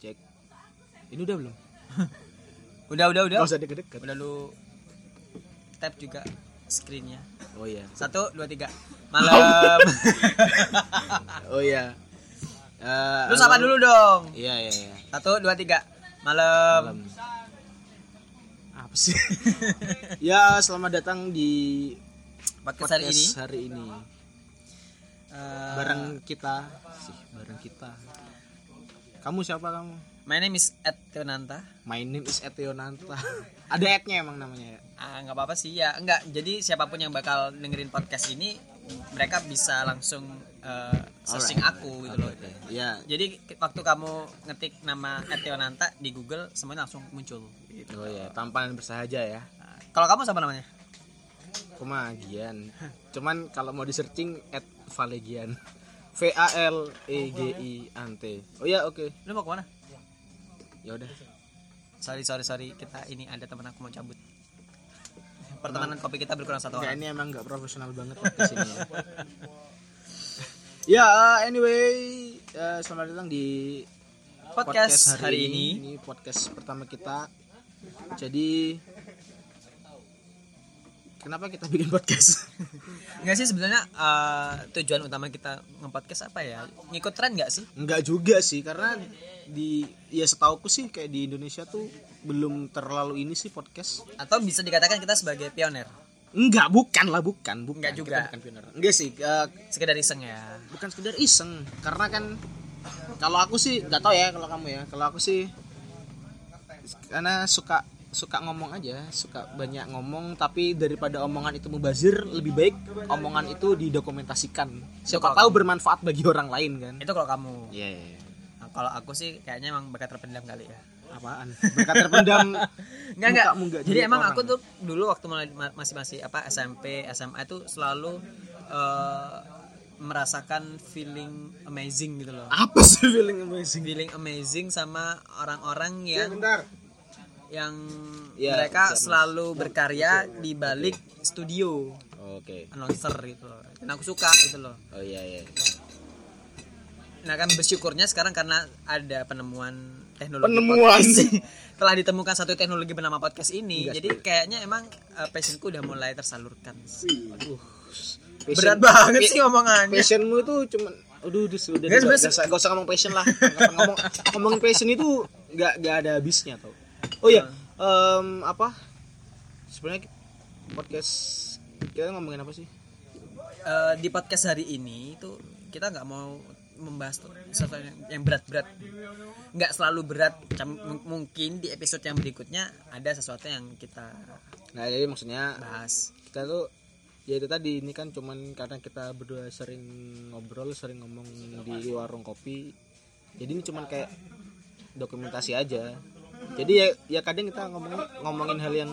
cek ini udah belum Udah udah udah. Gak usah deket-deket Udah lu tap juga screennya. oh iya Satu dua tiga. Malam. oh iya Eh, lu sapa dulu dong. iya iya iya Satu dua tiga. Malam. malam apa sih ya selamat datang di Podcast hari ini. hari ini Eh, bareng kita sih bareng kita kamu siapa kamu My name is Ed Teonanta. my name is Etionanta ada adnya emang namanya ya Ah, nggak apa-apa sih ya. Enggak. Jadi siapa pun yang bakal dengerin podcast ini, mereka bisa langsung eh, searching Alright, aku gitu loh. oke. ya Jadi waktu kamu ngetik nama Ed Teonanta di Google, semuanya langsung muncul. Gitu. oh ya tampan bersahaja ya Nah, kalau kamu siapa namanya? Kemagian. Cuman kalau mau di searching at Valegian. V A L E G I ante. Oh ya oke. Lu mau ke mana? Ya udah. Sorry sorry sorry kita ini ada teman aku mau cabut. Pertemanan kopi kita berkurang satu orang. ini emang nggak profesional banget di sini ya. ya uh, anyway uh, selamat datang di Podcast hari ini. Ini podcast pertama kita. Jadi kenapa kita bikin podcast? Enggak sih sebenarnya eh, tujuan utama kita nge-podcast apa ya? Ngikut tren nggak sih? Enggak juga sih karena di ya setauku sih kayak di Indonesia tuh belum terlalu ini sih podcast. Atau bisa dikatakan kita sebagai pioner? Enggak, bukan lah, bukan, bukan. Enggak juga. Kita bukan pioner. Enggak sih, eh, Sekedar iseng ya. bukan sekedar iseng. Karena kan kalau aku sih nggak tahu ya kalau kamu ya. Kalau aku sih karena suka suka ngomong aja, suka banyak ngomong tapi daripada omongan itu mubazir, lebih baik omongan itu didokumentasikan. Siapa kalau tahu bermanfaat bagi orang lain kan. Itu kalau kamu. Iya, iya, iya. Nah, kalau aku sih kayaknya emang bakat terpendam kali ya. Apaan? Berkat terpendam Enggak enggak. nggak Jadi jadi emang orang. aku tuh dulu waktu masih masih apa SMP, SMA itu selalu eh, merasakan feeling amazing gitu loh. apa sih feeling amazing? Feeling amazing sama orang-orang yang bentar. Yang Ya, mereka selalu berkarya di balik studio Oke. announcer gitu loh. Dan aku suka gitu loh. Oh iya iya. Nah kan bersyukurnya sekarang karena ada penemuan teknologi Penemuan. telah ditemukan satu teknologi bernama podcast ini. Enggak, jadi kayaknya emang uh, passionku udah mulai tersalurkan. Aduh. Berat banget sih omongannya. Passionmu itu cuman aduh udah sudah gak, sebenarnya- usah, gak usah ngomong passion lah Ngomong- ngomong passion itu nggak nggak ada habisnya tau oh ya em, apa sebenarnya podcast kita ngomongin apa sih Eh, di podcast hari ini itu kita nggak mau membahas sesuatu yang, berat-berat. Nggak selalu berat. Mungkin di episode yang berikutnya ada sesuatu yang kita nah jadi maksudnya bahas. kita tuh ya itu tadi ini kan cuman karena kita berdua sering ngobrol sering ngomong di warung kopi jadi ini cuman kayak dokumentasi aja jadi ya ya kadang kita ngomongin ngomongin hal yang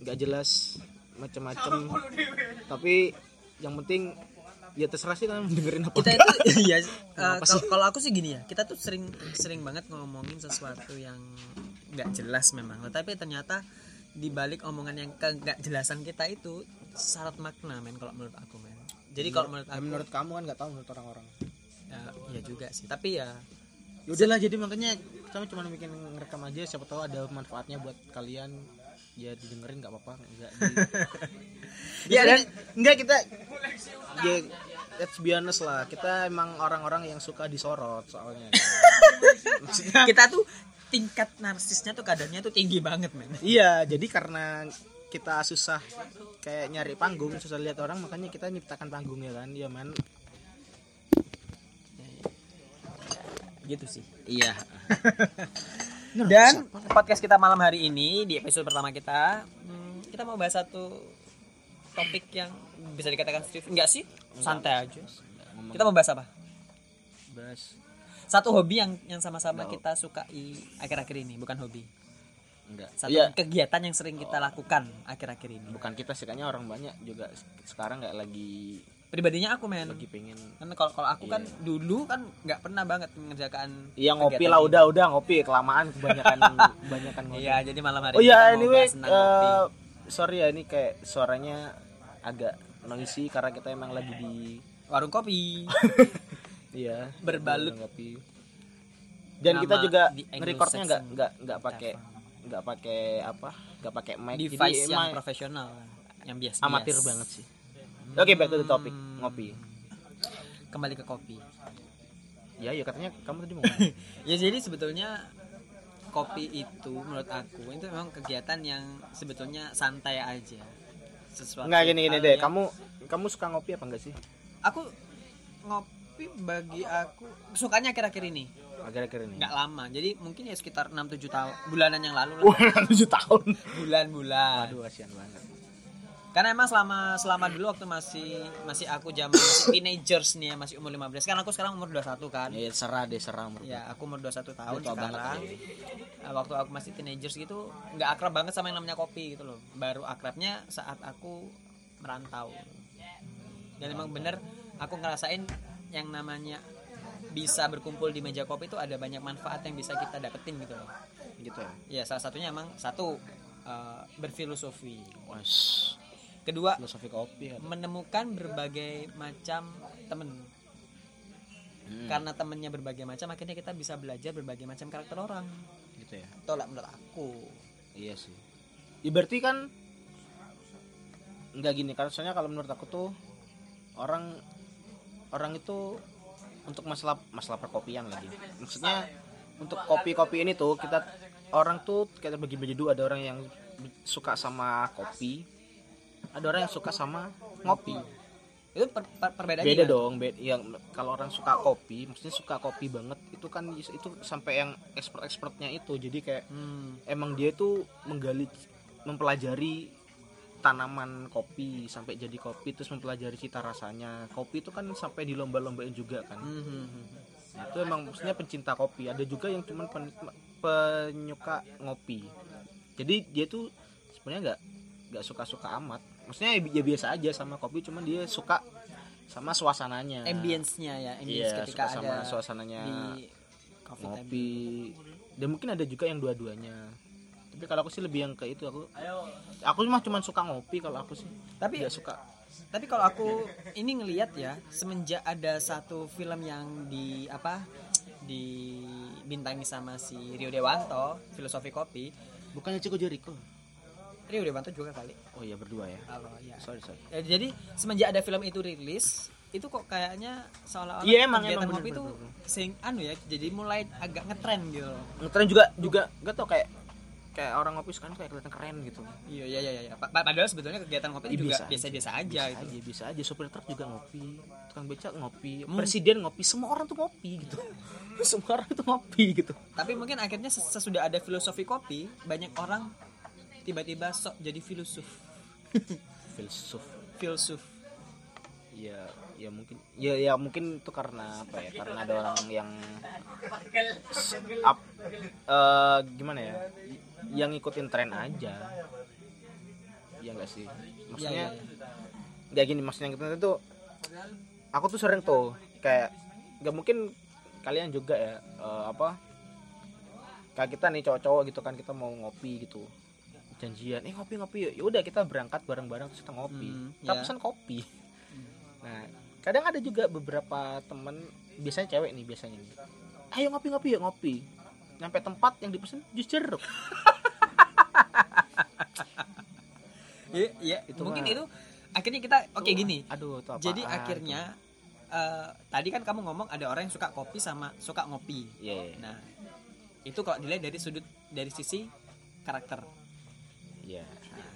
nggak jelas macam-macam tapi yang penting ya terserah sih kalian dengerin apa. Kita enggak. itu iya Apa kalau kalau aku sih gini ya kita tuh sering sering banget ngomongin sesuatu yang nggak jelas memang. Tapi ternyata di balik omongan yang nggak jelasan kita itu syarat makna men kalau menurut aku men. Jadi kalau menurut Ya, aku menurut kamu kan nggak tahu menurut orang-orang. Ya, ya juga sih. Tapi ya ya udahlah jadi makanya kami cuma bikin ngerekam aja siapa tahu ada manfaatnya buat kalian. Ya didengerin nggak apa-apa nggak di... Ya, dan enggak kita ya let's be honest lah. Kita emang orang-orang yang suka disorot soalnya. Maksudnya kita tuh tingkat narsisnya tuh kadarnya tuh tinggi banget men. Iya jadi karena kita susah kayak nyari panggung susah lihat orang makanya kita nyiptakan panggungnya kan? Ya man gitu sih. Iya. Dan podcast kita malam hari ini di episode pertama kita hmm, kita mau bahas satu topik yang bisa dikatakan serius. Enggak sih? Santai aja. Kita mau bahas apa? Bahas. Satu hobi yang yang sama-sama kita sukai akhir-akhir ini bukan hobi. Enggak. Satu iya. kegiatan yang sering kita lakukan akhir-akhir ini. Bukan kita sih kayaknya orang banyak juga. Sekarang nggak lagi pribadinya aku men lagi pengen kan kalau kalau aku kan dulu kan nggak pernah banget mengerjakan Iya ngopi lah ini. udah udah ngopi kelamaan kebanyakan kebanyakan ngopi. iya jadi malam hari Oh ya mau anyway eh, sorry ya ini kayak suaranya agak noisy karena kita emang lagi di warung kopi iya Berbalut. kopi. dan kita juga ngerekordnya nggak nggak nggak pakai nggak pakai apa nggak pakai mic device jadi yang emang profesional yang biasa amatir banget sih oke back to the topic. Ngopi. Kembali ke kopi. Ya ya katanya kamu tadi mau ya jadi sebetulnya kopi itu menurut aku itu memang kegiatan yang sebetulnya santai aja. Sesuatu nggak gini gini deh. yang- kamu kamu suka ngopi apa enggak sih? Aku ngopi bagi aku sukanya akhir-akhir ini. Akhir-akhir ini. Nggak lama. Jadi mungkin ya sekitar 6-7 tahun bulanan yang lalu wah tujuh tahun. Bulan-bulan. Aduh kasihan banget karena emang selama selama dulu waktu masih masih aku zaman masih teenagers nih ya masih umur 15 kan aku sekarang umur 21 kan. Ya serah deh serah menurut ya aku umur 21 tahun Tua banget sekarang. ya. Waktu aku masih teenagers gitu nggak akrab banget sama yang namanya kopi gitu loh. Baru akrabnya saat aku merantau. Dan emang bener aku ngerasain yang namanya bisa berkumpul di meja kopi itu ada banyak manfaat yang bisa kita dapetin gitu loh. Gitu ya? Ya salah satunya emang satu eh, berfilosofi. Wes, kedua filosofi kopi ya. menemukan berbagai macam temen. Hmm, karena temennya berbagai macam akhirnya kita bisa belajar berbagai macam karakter orang. Gitu ya? Tolak menurut aku. Iya sih. Ya, berarti kan nggak gini karena soalnya kalau menurut aku tuh orang orang itu untuk masalah masalah perkopian lagi. Maksudnya untuk kopi-kopi ini tuh kita orang tuh kita bagi-bagi dua. Ada orang yang suka sama kopi ada orang yang suka sama ngopi. Itu per, per- perbedaannya beda dong beda yang kalau orang suka kopi maksudnya suka kopi banget itu kan itu sampai yang expert expertnya itu. Jadi kayak Hmm, emang dia tuh menggali mempelajari tanaman kopi sampai jadi kopi terus mempelajari cita rasanya. Kopi itu kan sampai di lomba-lombain juga kan. Hmm, hmm, hmm. Nah, itu emang maksudnya pencinta kopi. Ada juga yang cuman pen- penyuka ngopi. Jadi dia tuh sebenarnya nggak nggak suka-suka amat. Maksudnya ya ya biasa aja sama kopi cuman dia suka sama suasananya. Ambience-nya ya ambience iya ketika suka sama ada suasananya. di coffee ngopi. Dan mungkin ada juga yang dua-duanya. Tapi kalau aku sih lebih yang ke itu aku aku mah cuma suka ngopi kalau aku sih. Tapi nggak suka. tapi kalau aku ini ngelihat ya semenjak ada satu film yang di apa dibintangi sama si Rio Dewanto filosofi kopi. Bukannya Chico Jericho Rio Dewanto juga kali. Oh iya berdua ya? Kalau ya sorry sorry. Ya, jadi semenjak ada film itu rilis itu kok kayaknya seolah-olah Iya, emang, kegiatan emang, kopi itu sing anu ya jadi mulai agak ngetren gitu ngetren juga juga gak tau kayak kayak orang ngopi sekarang kayak kelihatan keren gitu. Iya iya iya iya. Pa- Padahal sebetulnya kegiatan kopi Iya, juga biasa-biasa aja. bisa gitu. aja bisa aja. Sopir truk juga ngopi tukang becak ngopi Hmm. presiden ngopi semua orang tuh ngopi gitu. Semua orang tuh ngopi gitu. Tapi mungkin akhirnya ses- sesudah ada filosofi kopi, banyak orang tiba-tiba sok jadi filosof. filsuf Filsuf. ya ya mungkin ya ya mungkin itu karena apa ya karena ada orang yang up, eh, gimana ya yang ngikutin tren aja ya enggak sih maksudnya iya, iya. nggak gini maksudnya ngikutin itu aku tuh sering tuh kayak nggak mungkin kalian juga ya eh, apa kayak kita nih cowok-cowok gitu kan kita mau ngopi gitu janjian eh ngopi ngopi yuk ya udah kita berangkat bareng-bareng terus kita ngopi Hmm, kita ya. pesan kopi nah kadang ada juga beberapa temen biasanya cewek nih biasanya nih ayo ngopi ngopi yuk ngopi nyampe tempat yang dipesan jus jeruk Iya, iya. Itu mungkin mah- itu akhirnya kita oke gini. aduh itu Jadi apaan akhirnya eh, tadi kan kamu ngomong ada orang yang suka kopi sama suka ngopi. iya, Nah, itu kalau dilihat dari sudut dari sisi karakter. Iya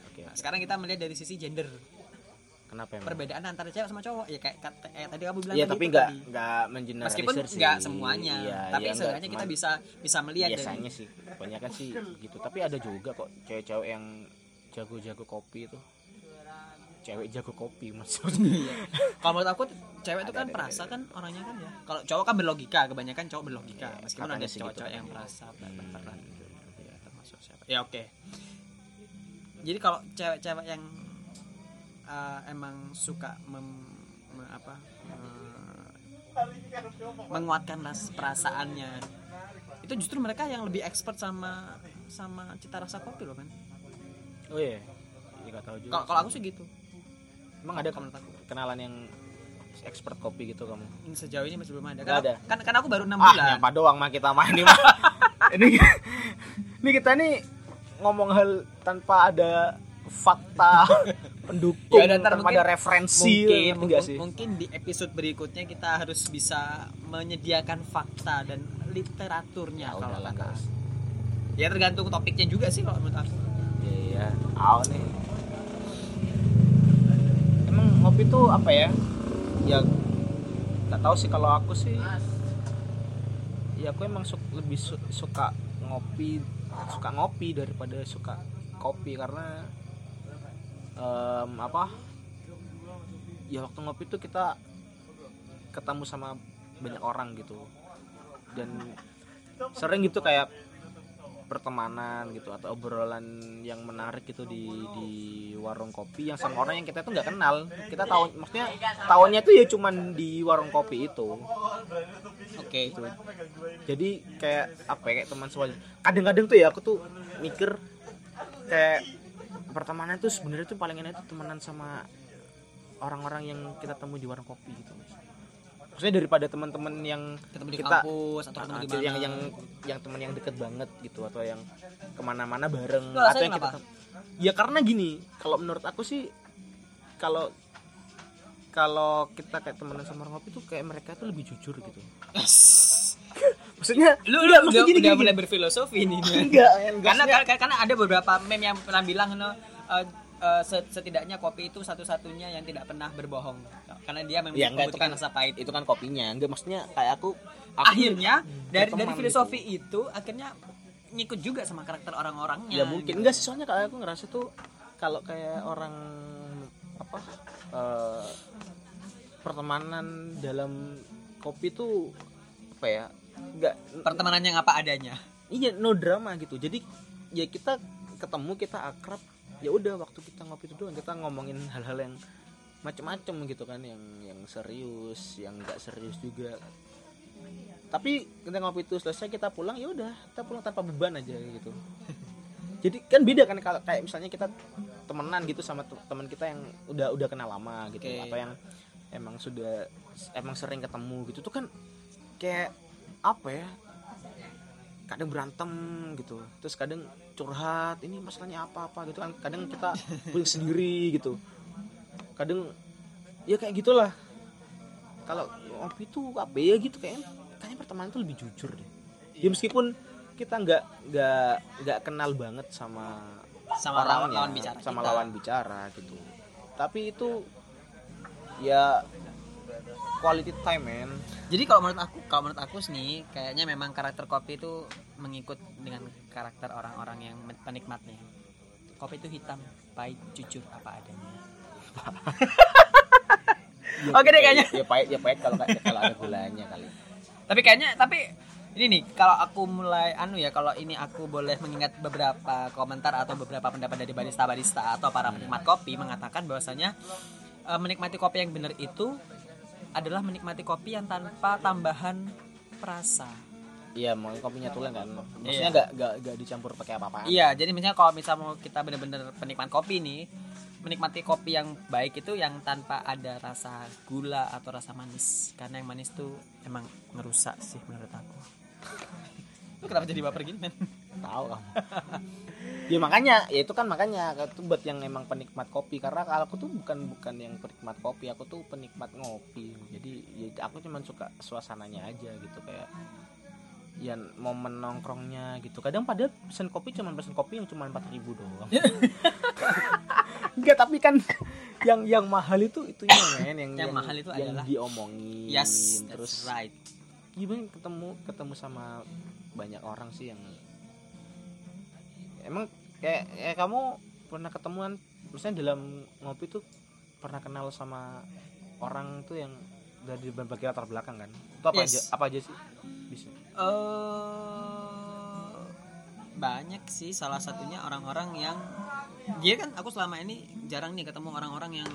oke Nah, sekarang kita melihat dari sisi gender. kenapa emang Perbedaan antara cewek sama cowok ya kayak eh, tadi kamu bilang Iya tadi tapi itu nggak nggak mengeneralisir Meskipun nggak semuanya, Iya, tapi iya, nggak, seenggaknya kita bisa bisa melihat biasanya dari sih kebanyakan sih gitu. Tapi ada juga kok cewek-cewek yang jago-jago kopi itu. Cewek jago kopi maksudnya. kalau menurut aku cewek itu kan ada, perasa ada. kan orangnya kan ya. Kalau cowok kan berlogika, kebanyakan cowok berlogika. Iya, Meskipun ada gitu cowok-cowok yang perasa. Hmm. Ya, termasuk siapa. Ya oke. Jadi kalau cewek-cewek yang uh, emang suka mem, me- apa me- menguatkan ras perasaannya itu justru mereka yang lebih expert sama sama cita rasa kopi loh kan Oh iya. Iya nggak tahu juga. kalau aku sih gitu emang ada aku kenalan yang expert kopi gitu kamu sejauh ini masih belum ada kan, ada. kan kan aku baru enam ah bulan nyapa doang mah kita mah ini mah ini ini kita nih ngomong hal tanpa ada fakta pendukung Ya tanpa mungkin- ada referensi mungkin ngerti nggak mung- sih? mungkin di episode berikutnya kita harus bisa menyediakan fakta dan literaturnya Ya kalau kata guys. ya tergantung topiknya juga sih kalau menurut aku. Iya aw nih. Emang ngopi tuh apa ya? Ya nggak tahu sih kalau aku sih. Ya aku emang su- lebih su- suka ngopi suka ngopi daripada suka kopi karena em, apa ya waktu ngopi tuh kita ketemu sama banyak orang gitu. Dan sering gitu kayak pertemanan gitu atau obrolan yang menarik gitu di di warung kopi yang sama orang yang kita tuh nggak kenal. Kita tahu maksudnya tahunya tuh ya cuman di warung kopi itu. Oke gitu jadi kayak apa ya, kayak teman sewajar kadang-kadang tuh ya aku tuh mikir kayak pertemanan tuh sebenarnya tuh paling enak tuh temenan sama orang-orang yang kita temui di warung kopi gitu maksudnya daripada teman-teman yang ketemu di Kita- kampus atau ketemu di mana yang yang yang teman yang deket banget gitu atau yang ke mana-mana bareng Loh, atau yang kita kenapa? tem- ya karena gini kalau menurut aku sih kalau kalau kita kayak temenan sama orang kopi tuh kayak mereka tuh lebih jujur gitu. Maksudnya lu udah, maksudnya gini, udah gini, mulai berfilosofi nih enggak enggak karena karena karena ada beberapa meme yang pernah bilang no, eh, set- setidaknya kopi itu satu-satunya yang tidak pernah berbohong. Karena dia memang ya enggak itu kan rasa pahit. itu kan kopinya. Enggak maksudnya kayak aku, aku akhirnya dari dari filosofi gitu. itu akhirnya ngikut juga sama karakter orang-orangnya ya mungkin. gitu. enggak sih soalnya kayak aku ngerasa tuh kalau kayak orang apa eh, pertemanan dalam kopi tuh apa ya enggak pertemanan yang apa adanya? Iya no drama gitu. Jadi ya kita ketemu kita akrab ya udah waktu kita ngopi itu doang kita ngomongin hal-hal yang macem-macem gitu kan yang yang serius yang enggak serius juga tapi kita ngopi itu selesai kita pulang ya udah kita pulang tanpa beban aja gitu jadi kan beda kan kalau kayak misalnya kita temenan gitu sama te- teman kita yang udah udah kenal lama gitu Oke. atau yang emang sudah emang sering ketemu gitu tuh kan kayak apa ya kadang berantem gitu. Terus kadang curhat ini masalahnya apa apa gitu kan. Kadang kita punya sendiri gitu. Kadang ya kayak gitulah. Kalau ngopi tuh apa ya gitu kayaknya kayaknya pertemanan tuh lebih jujur deh. Ya meskipun kita nggak nggak nggak kenal banget sama sama lawan, orangnya, lawan bicara sama kita. lawan bicara gitu. Tapi itu ya quality time man jadi kalau menurut aku kalau menurut aku nih kayaknya memang karakter kopi itu mengikut dengan karakter orang-orang yang penikmatnya. Kopi itu hitam pahit jujur apa adanya. Oke deh, kayaknya. ya pahit ya pahit kalau kalau ada gulanya kali. Tapi kayaknya tapi ini nih kalau aku mulai anu ya kalau ini aku boleh mengingat beberapa komentar atau beberapa pendapat dari barista barista atau para penikmat kopi mengatakan bahwasanya eh, menikmati kopi yang benar itu adalah menikmati kopi yang tanpa tambahan perasa iya mau kopinya tulen kan Iya. maksudnya nggak nggak nggak dicampur pakai apa-apa Iya, jadi misalnya kalau misal mau kita bener-bener penikmat kopi nih, menikmati kopi yang baik itu yang tanpa ada rasa gula atau rasa manis. Karena yang manis tuh emang ngerusak sih menurut aku. Lu kenapa jadi baper gini, men? tahu kamu ya makanya ya itu kan makanya itu buat yang emang penikmat kopi. Karena kalau aku tuh bukan bukan yang penikmat kopi aku tuh penikmat ngopi. Jadi ya aku cuma suka suasananya aja gitu kayak ya momen nongkrongnya gitu. Kadang padahal pesen kopi cuma pesen kopi yang cuma empat ribu doang. Enggak tapi kan yang yang mahal itu itunya men yang Yang mahal itu yang adalah- diomongin Yes, terus right. gimana ketemu ketemu sama banyak orang sih yang emang kayak, kayak kamu pernah ketemuan misalnya dalam ngopi tuh pernah kenal sama orang tuh yang dari berbagai latar belakang kan? Itu apa Yes. aja apa aja sih? Bisa. Eh banyak sih. Salah satunya orang-orang yang dia kan aku selama ini jarang nih ketemu orang-orang yang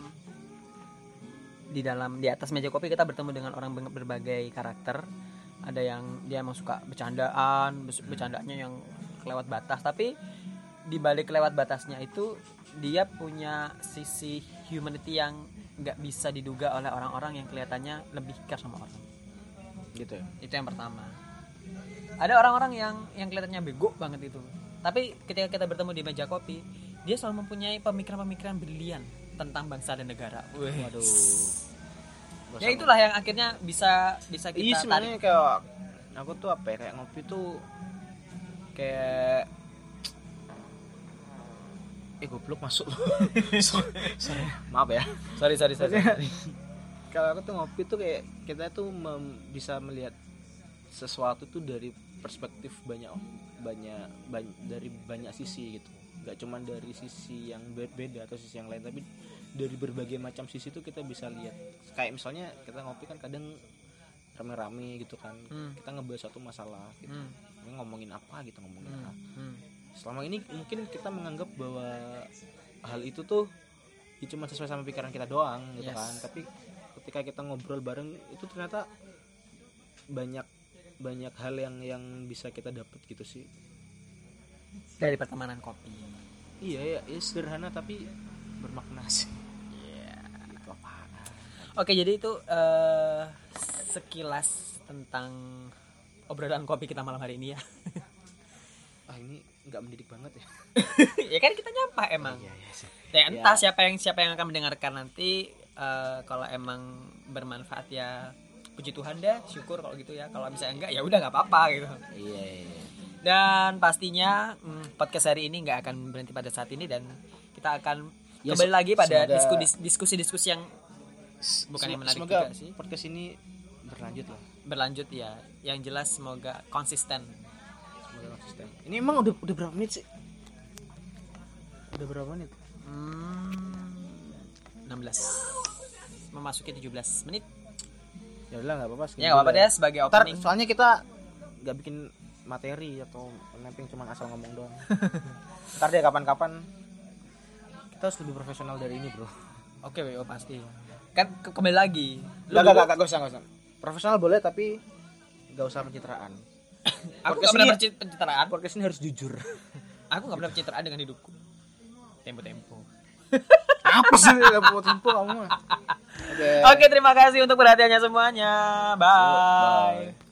di dalam di atas meja kopi kita bertemu dengan orang ber- berbagai karakter. Ada yang dia emang suka bercandaan bercandanya yang kelewat batas. Tapi di balik kelewat batasnya itu dia punya sisi humanity yang nggak bisa diduga oleh orang-orang yang kelihatannya lebih care sama orang. Gitu ya? Itu yang pertama. Ada orang-orang yang yang kelihatannya bego banget itu. Tapi ketika kita bertemu di meja kopi dia selalu mempunyai pemikiran-pemikiran brilian tentang bangsa dan negara. Wih. waduh. Ya itulah yang akhirnya bisa bisa kita iya sebenarnya kayak aku tuh apa ya kayak ngopi tuh kayak eh goblok masuk. Sorry maaf ya. Sorry sorry sorry, kalau aku tuh ngopi tuh kayak kita tuh mem- bisa melihat sesuatu tuh dari perspektif banyak banyak ban- dari banyak sisi gitu. Nggak cuma dari sisi yang berbeda atau sisi yang lain tapi dari berbagai macam sisi tuh kita bisa lihat. Kayak misalnya kita ngopi kan kadang rame-rame gitu kan. Hmm. kita ngebahas satu masalah gitu. Hmm, Ini ngomongin apa gitu ngomongin hmm, apa hmm. selama ini mungkin kita menganggap bahwa hal itu tuh ya cuma sesuai sama pikiran kita doang gitu Yes. kan tapi ketika kita ngobrol bareng itu ternyata banyak banyak hal yang yang bisa kita dapat gitu sih dari pertemanan kopi iya ya, ya sederhana tapi bermakna sih Itu apaan? Oke, jadi itu eh, sekilas tentang obrolan kopi kita malam hari ini ya. ah ini nggak mendidik banget ya ya kan kita nyampah emang. iya iya sih. Ya entah siapa yang siapa yang akan mendengarkan nanti eh, kalau emang bermanfaat ya puji Tuhan deh, syukur kalau gitu ya. Kalau misalnya enggak ya udah nggak apa-apa gitu. iya iya, iya. Dan pastinya mm, podcast hari ini nggak akan berhenti pada saat ini dan kita akan Ya, kembali lagi pada diskusi-diskusi yang Bukan yang menarik semoga juga sih. podcast ini berlanjut lah berlanjut ya. Yang jelas semoga konsisten. semoga konsisten. Ini emang udah udah berapa menit sih? Udah berapa menit? Hmm, 16 memasuki 17 menit. Ya udah nggak apa-apa ya nggak apa-apa deh sebagai Ntar, opening. soalnya kita nggak bikin materi atau nemping cuma asal ngomong doang. Ntar deh kapan-kapan. Kita harus lebih profesional dari ini bro. Oke WO pasti. Kan ke- kembali lagi. Lu Gak, gak, dulu- gak, gak, usah, gak usah Profesional boleh tapi Gak usah pencitraan. Aku podcast nggak pernah ini- perci- pencitraan. Podcast ini harus jujur. Aku nggak pernah pencitraan dengan hidupku. Tempo tempo Apa sih Gak mau tempo kamu Oke. Oke terima kasih untuk perhatiannya semuanya. Bye. Bye.